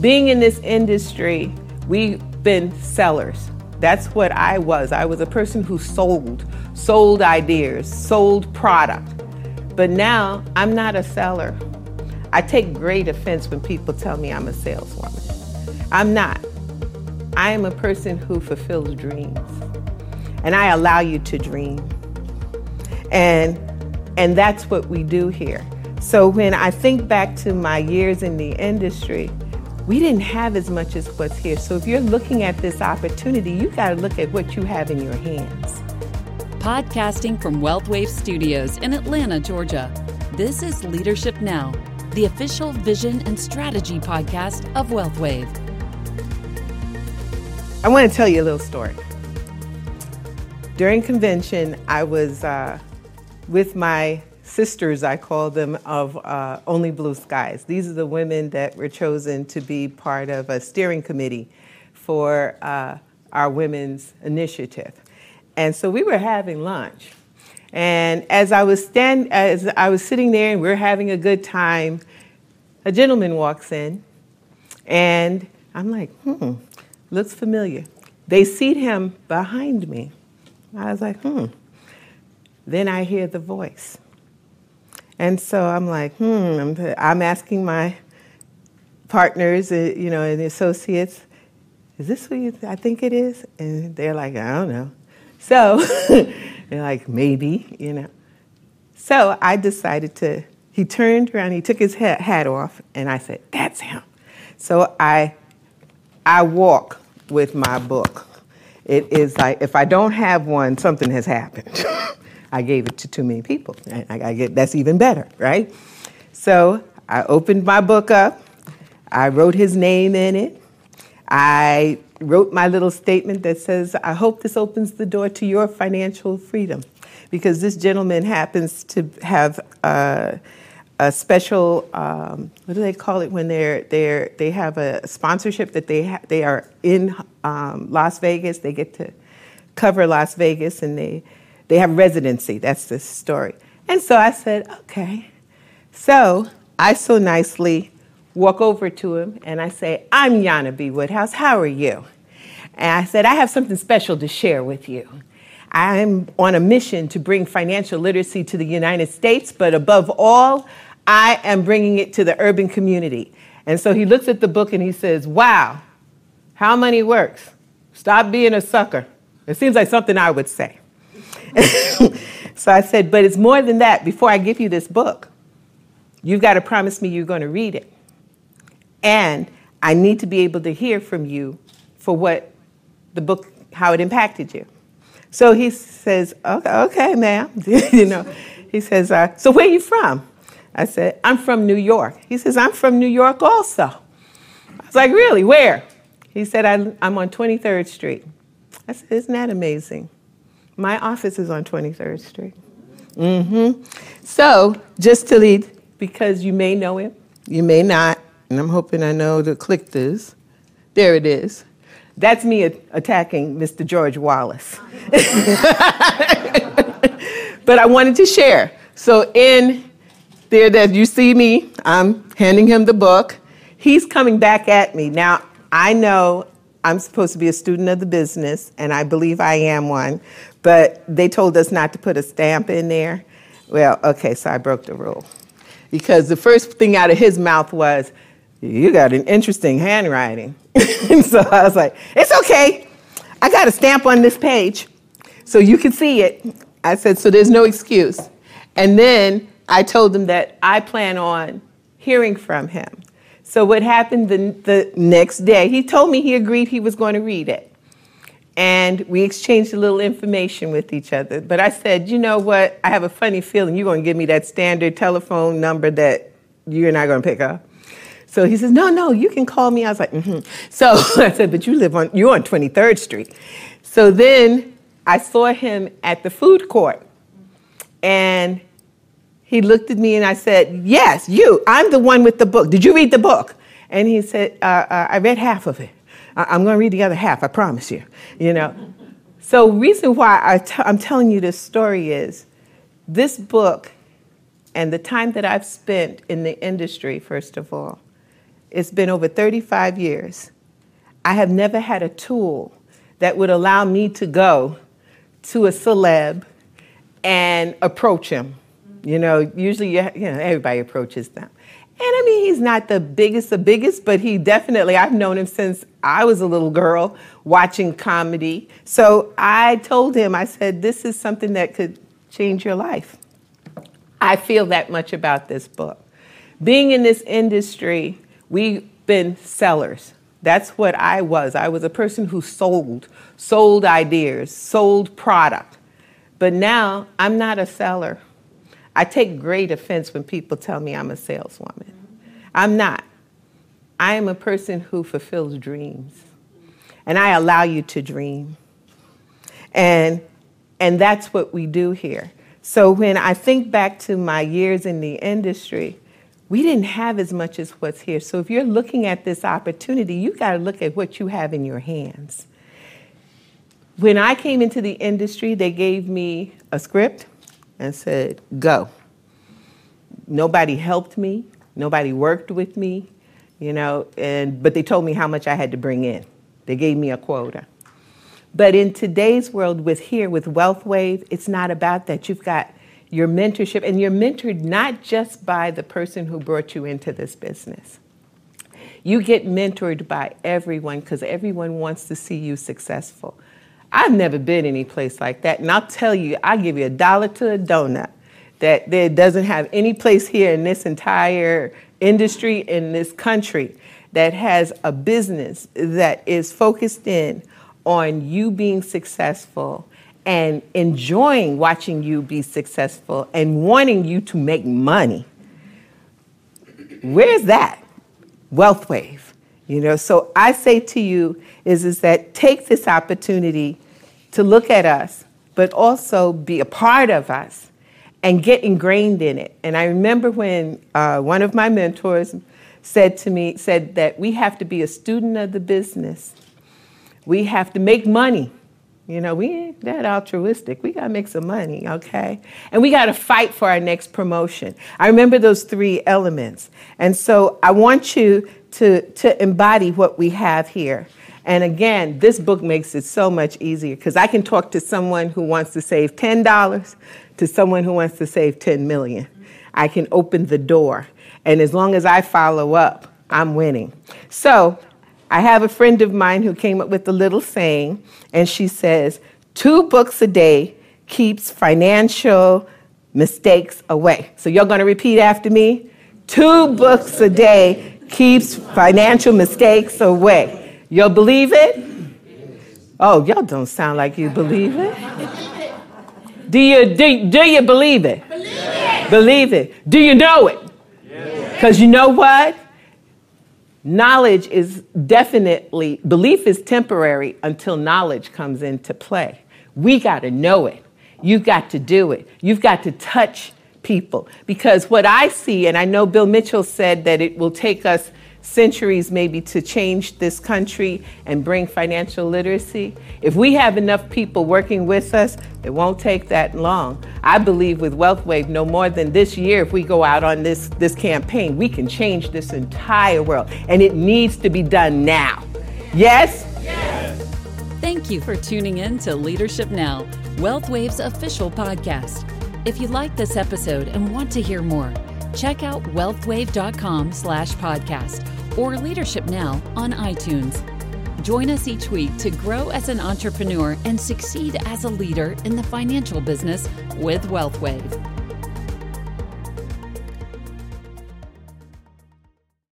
being in this industry, we've been sellers. That's what I was. I was a person who sold, sold ideas, sold product. But now I'm not a seller. I take great offense when people tell me I'm a saleswoman. I'm not. I am a person who fulfills dreams. And I allow you to dream. And and that's what we do here. So when I think back to my years in the industry, we didn't have as much as what's here. So if you're looking at this opportunity, you got to look at what you have in your hands. Podcasting from WealthWave Studios in Atlanta, Georgia. This is Leadership Now, the official vision and strategy podcast of WealthWave. I want to tell you a little story. During convention, I was uh, with my sisters, I call them, of uh, Only Blue Skies. These are the women that were chosen to be part of a steering committee for uh, our women's initiative. And so we were having lunch. And as I was stand, as I was sitting there and we are having a good time, a gentleman walks in, and I'm like, hmm, looks familiar. They seat him behind me. I was like, hmm. Then I hear the voice. And so I'm like, hmm, I'm, asking my partners, uh, you know, and the associates, is this who you th- I think it is? And they're like, I don't know. So they're like, maybe, you know. So I decided to, he turned around, he took his hat off, and I said, that's him. So I, I walk with my book. It is like, if I don't have one, something has happened. I gave it to too many people. I, I get that's even better, right? So I opened my book up. I wrote his name in it. I wrote my little statement that says, I hope this opens the door to your financial freedom. Because this gentleman happens to have a special, um, what do they call it when they're, they're, they have a sponsorship that they, ha- they are in um, Las Vegas. They get to cover Las Vegas and they they have residency. That's the story. And so I said, okay. So I so nicely walk over to him and I say, I'm Yana B. Woodhouse. How are you? And I said, I have something special to share with you. I'm on a mission to bring financial literacy to the United States, but above all, I am bringing it to the urban community. And so he looks at the book and he says, Wow, how money works? Stop being a sucker. It seems like something I would say. so I said, but it's more than that. Before I give you this book, you've got to promise me you're going to read it. And I need to be able to hear from you for what the book, how it impacted you. So he says, okay, okay ma'am. you know, he says, uh, so where are you from? I said, I'm from New York. He says, I'm from New York also. I was like, really, where? He said, I'm on 23rd Street. I said, isn't that amazing? My office is on 23rd Street. Mm-hmm. So, just to lead, because you may know him, you may not, and I'm hoping I know to click this. There it is. That's me attacking Mr. George Wallace. but I wanted to share. So, in there that you see me, I'm handing him the book. He's coming back at me. Now, I know I'm supposed to be a student of the business, and I believe I am one, but they told us not to put a stamp in there. Well, okay, so I broke the rule. Because the first thing out of his mouth was, You got an interesting handwriting. and so I was like, It's okay. I got a stamp on this page so you can see it. I said, So there's no excuse. And then I told them that I plan on hearing from him. So what happened the, the next day, he told me he agreed he was going to read it. And we exchanged a little information with each other. But I said, you know what? I have a funny feeling you're going to give me that standard telephone number that you're not going to pick up. So he says, no, no, you can call me. I was like, mm-hmm. So I said, but you live on, you're on 23rd Street. So then I saw him at the food court. And he looked at me and I said, Yes, you. I'm the one with the book. Did you read the book? And he said, uh, uh, I read half of it. I- am going to read the other half, I promise you. You know? so, reason why i t- I'm telling you this story is this book and the time that I've spent in the industry, first of all, it's been over 35 years. I have never had a tool that would allow me to go to a celeb and approach him. You know, usually you, you know everybody approaches them. And I mean, he's not the biggest, the biggest, but he definitely, I've known him since I was a little girl watching comedy. So I told him, I said, this is something that could change your life. I feel that much about this book. Being in this industry, we've been sellers. That's what I was. I was a person who sold, sold ideas, sold product. But now I'm not a seller. I take great offense when people tell me I'm a saleswoman. I'm not. I am a person who fulfills dreams. And I allow you to dream. And, and that's what we do here. So when I think back to my years in the industry, we didn't have as much as what's here. So if you're looking at this opportunity, you got to look at what you have in your hands. When I came into the industry, they gave me a script and said, go. Nobody helped me, nobody worked with me, you know, and but they told me how much I had to bring in. They gave me a quota. But in today's world, with here, with WealthWave, it's not about that. You've got your mentorship, and you're mentored not just by the person who brought you into this business. You get mentored by everyone because everyone wants to see you successful. I've never been any place like that, and I'll tell you, I give you a dollar to a donut that there doesn't have any place here in this entire industry in this country that has a business that is focused in on you being successful and enjoying watching you be successful and wanting you to make money. Where's that? Wealth wave. You know, so I say to you is, is that take this opportunity to look at us, but also be a part of us and get ingrained in it. And I remember when uh, one of my mentors said to me, said that we have to be a student of the business we have to make money. You know, we ain't that altruistic. We got to make some money, okay? And we got to fight for our next promotion. I remember those three elements. And so I want you to, to embody what we have here. And again, this book makes it so much easier because I can talk to someone who wants to save $10 to someone who wants to save 10 million. I can open the door. And as long as I follow up, I'm winning. So I have a friend of mine who came up with a little saying, and she says, two books a day keeps financial mistakes away. So you're going to repeat after me? Two books a day keeps financial mistakes away. You'll believe it? Oh, y'all don't sound like you believe it. Do you, do, do you believe it? Believe it. Believe it. Do you know it? Because you know what? knowledge is definitely, belief is temporary until knowledge comes into play. We got to know it. You've got to do it. You've got to touch people. Because what I see, and I know Bill Mitchell said that it will take us centuries maybe to change this country and bring financial literacy. If we have enough people working with us, it won't take that long. I believe with WealthWave, no more than this year, if we go out on this, this campaign, we can change this entire world. And it needs to be done now. Yes? Yes. Thank you for tuning in to Leadership Now, WealthWave's official podcast. If you like this episode and want to hear more, check out wealthwave.com slash podcast or Leadership Now on iTunes. Join us each week to grow as an entrepreneur and succeed as a leader in the financial business with WealthWave.